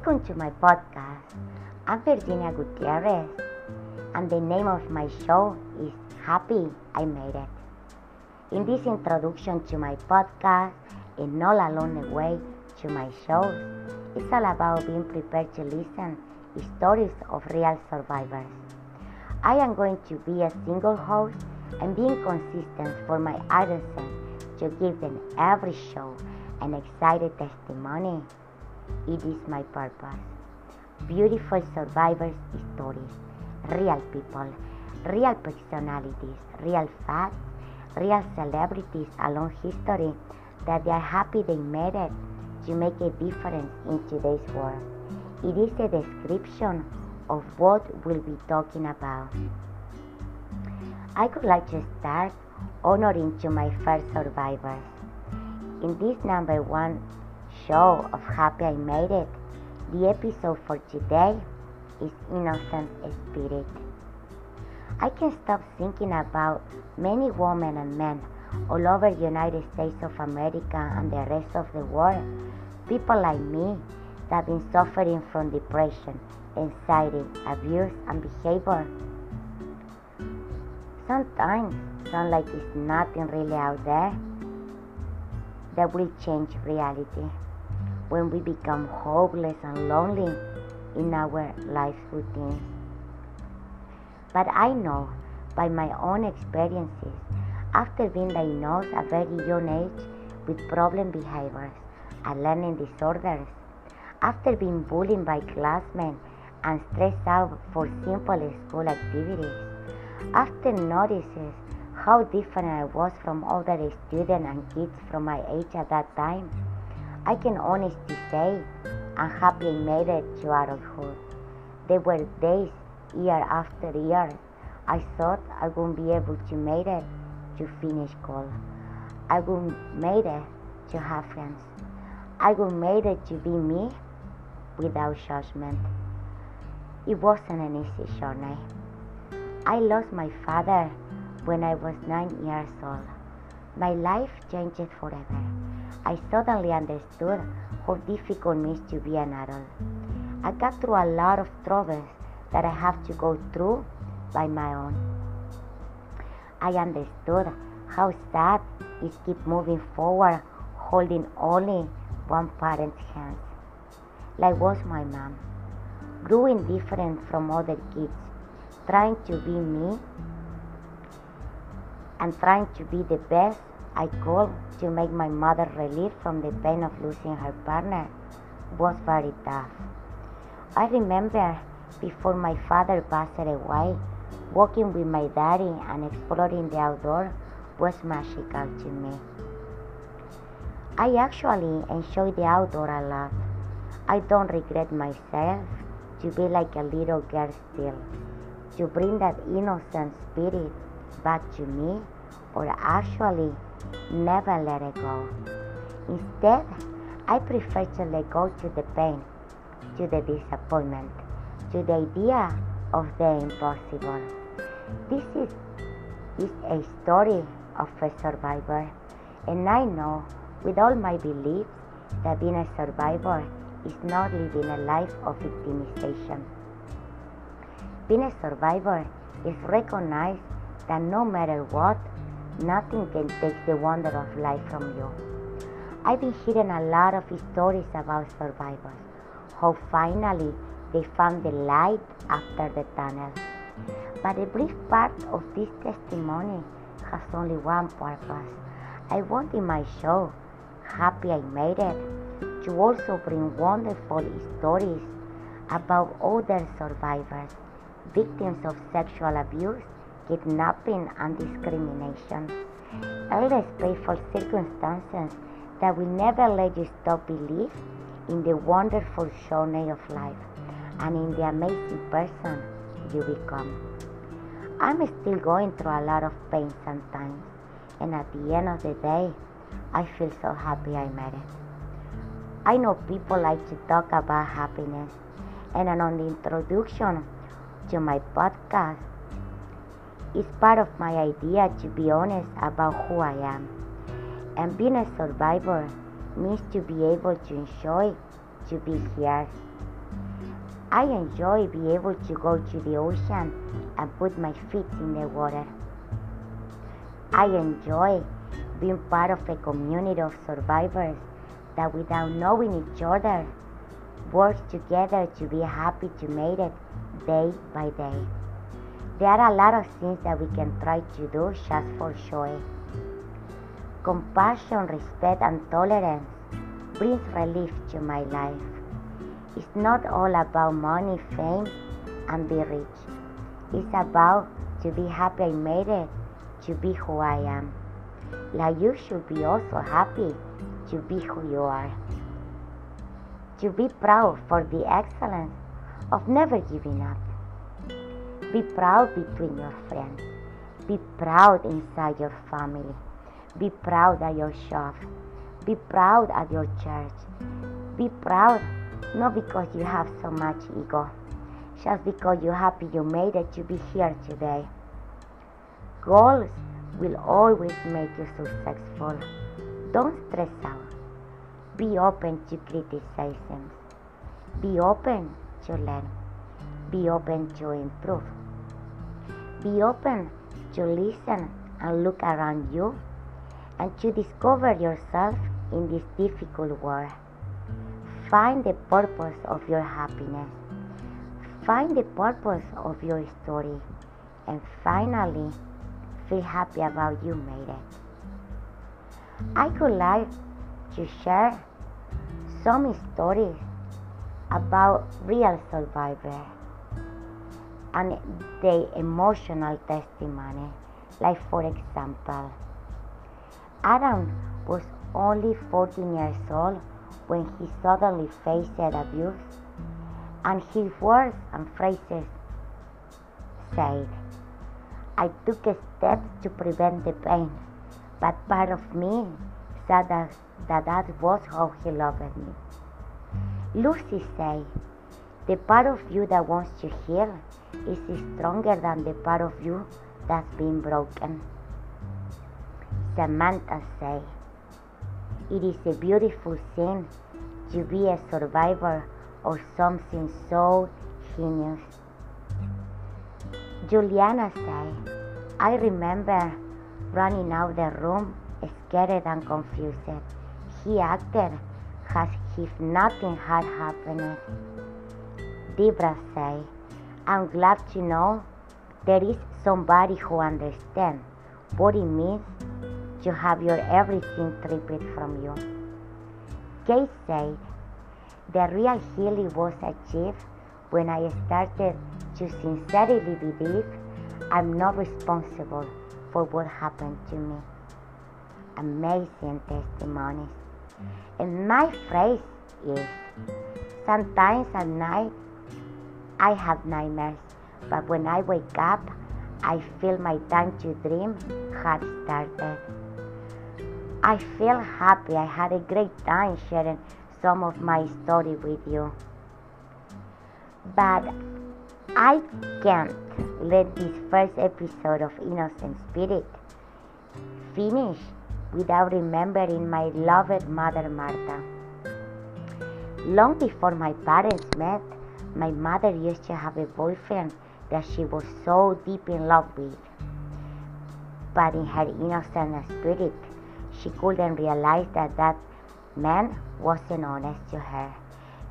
Welcome to my podcast. I'm Virginia Gutierrez, and the name of my show is Happy I Made It. In this introduction to my podcast and all along the way to my shows, it's all about being prepared to listen stories of real survivors. I am going to be a single host and being consistent for my audience to give them every show an excited testimony. It is my purpose. Beautiful survivors' stories, real people, real personalities, real facts, real celebrities along history that they are happy they made it to make a difference in today's world. It is a description of what we'll be talking about. I would like to start honoring to my first survivors. In this number one show of Happy I Made It, the episode for today is Innocent Spirit. I can stop thinking about many women and men all over the United States of America and the rest of the world, people like me that have been suffering from depression, anxiety, abuse, and behavior. Sometimes sound like it's nothing really out there that will change reality when we become hopeless and lonely in our life routines. But I know by my own experiences, after being diagnosed at a very young age with problem behaviors and learning disorders, after being bullied by classmates and stressed out for simple school activities, after noticing how different I was from other students and kids from my age at that time, I can honestly say I'm happy I made it to adulthood. There were days, year after year, I thought I wouldn't be able to make it to finish school. I wouldn't made it to have friends. I wouldn't made it to be me without judgment. It wasn't an easy journey. I lost my father when I was nine years old. My life changed forever. I suddenly understood how difficult it is to be an adult. I got through a lot of troubles that I have to go through by my own. I understood how sad is keep moving forward holding only one parent's hands like was my mom. Growing different from other kids, trying to be me and trying to be the best I called to make my mother relieve from the pain of losing her partner was very tough. I remember before my father passed away, walking with my daddy and exploring the outdoor was magical to me. I actually enjoy the outdoor a lot. I don't regret myself to be like a little girl still, to bring that innocent spirit back to me, or actually never let it go. Instead, I prefer to let go to the pain, to the disappointment, to the idea of the impossible. This is, is a story of a survivor, and I know with all my beliefs that being a survivor is not living a life of victimization. Being a survivor is recognize that no matter what, nothing can take the wonder of life from you. I've been hearing a lot of stories about survivors, how finally they found the light after the tunnel. But a brief part of this testimony has only one purpose. I want in my show, Happy I Made It, to also bring wonderful stories about other survivors, victims of sexual abuse, kidnapping, and discrimination. Endless for circumstances that will never let you stop believe in the wonderful journey of life and in the amazing person you become. I'm still going through a lot of pain sometimes, and at the end of the day, I feel so happy I made it. I know people like to talk about happiness, and on the introduction to my podcast, it's part of my idea to be honest about who I am. And being a survivor means to be able to enjoy to be here I enjoy being able to go to the ocean and put my feet in the water. I enjoy being part of a community of survivors that without knowing each other work together to be happy to make it day by day. There are a lot of things that we can try to do just for joy. Compassion, respect, and tolerance brings relief to my life. It's not all about money, fame, and be rich. It's about to be happy I made it, to be who I am. Like you should be also happy to be who you are. To be proud for the excellence of never giving up. Be proud between your friends. Be proud inside your family. Be proud at your shop. Be proud at your church. Be proud not because you have so much ego, just because you're happy you made it to be here today. Goals will always make you successful. Don't stress out. Be open to criticisms. Be open to learn. Be open to improve. Be open to listen and look around you and to discover yourself in this difficult world. Find the purpose of your happiness. Find the purpose of your story. And finally, feel happy about you made it. I would like to share some stories about real survivors and the emotional testimony. Like, for example, Adam was only 14 years old when he suddenly faced abuse, and his words and phrases said, I took steps to prevent the pain, but part of me said that that, that was how he loved me. Lucy said, the part of you that wants to heal is stronger than the part of you that's been broken. Samantha said, It is a beautiful thing to be a survivor of something so heinous. Juliana said, I remember running out the room scared and confused. He acted as if nothing had happened. Debra said, I'm glad to know there is somebody who understands what it means to have your everything stripped from you. Kate said, the real healing was achieved when I started to sincerely believe I'm not responsible for what happened to me. Amazing testimonies. And my phrase is sometimes at night I have nightmares, but when I wake up, I feel my time to dream had started. I feel happy. I had a great time sharing some of my story with you. But I can't let this first episode of Innocent Spirit finish without remembering my loved mother Martha. Long before my parents met, my mother used to have a boyfriend that she was so deep in love with. But in her innocent spirit, she couldn't realize that that man wasn't honest to her.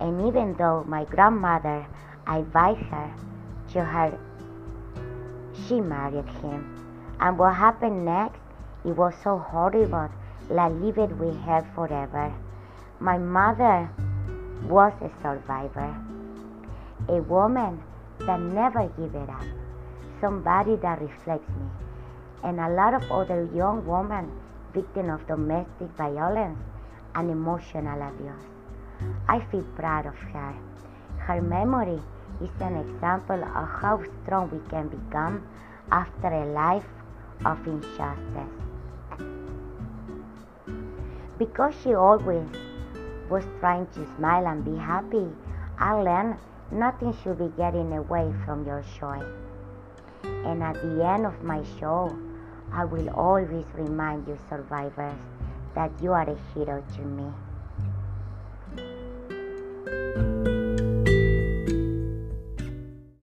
And even though my grandmother advised her to her, she married him. And what happened next? It was so horrible, like living with her forever. My mother was a survivor a woman that never give it up, somebody that reflects me, and a lot of other young women victims of domestic violence and emotional abuse. I feel proud of her. Her memory is an example of how strong we can become after a life of injustice. Because she always was trying to smile and be happy, I learned Nothing should be getting away from your joy. And at the end of my show, I will always remind you, survivors, that you are a hero to me.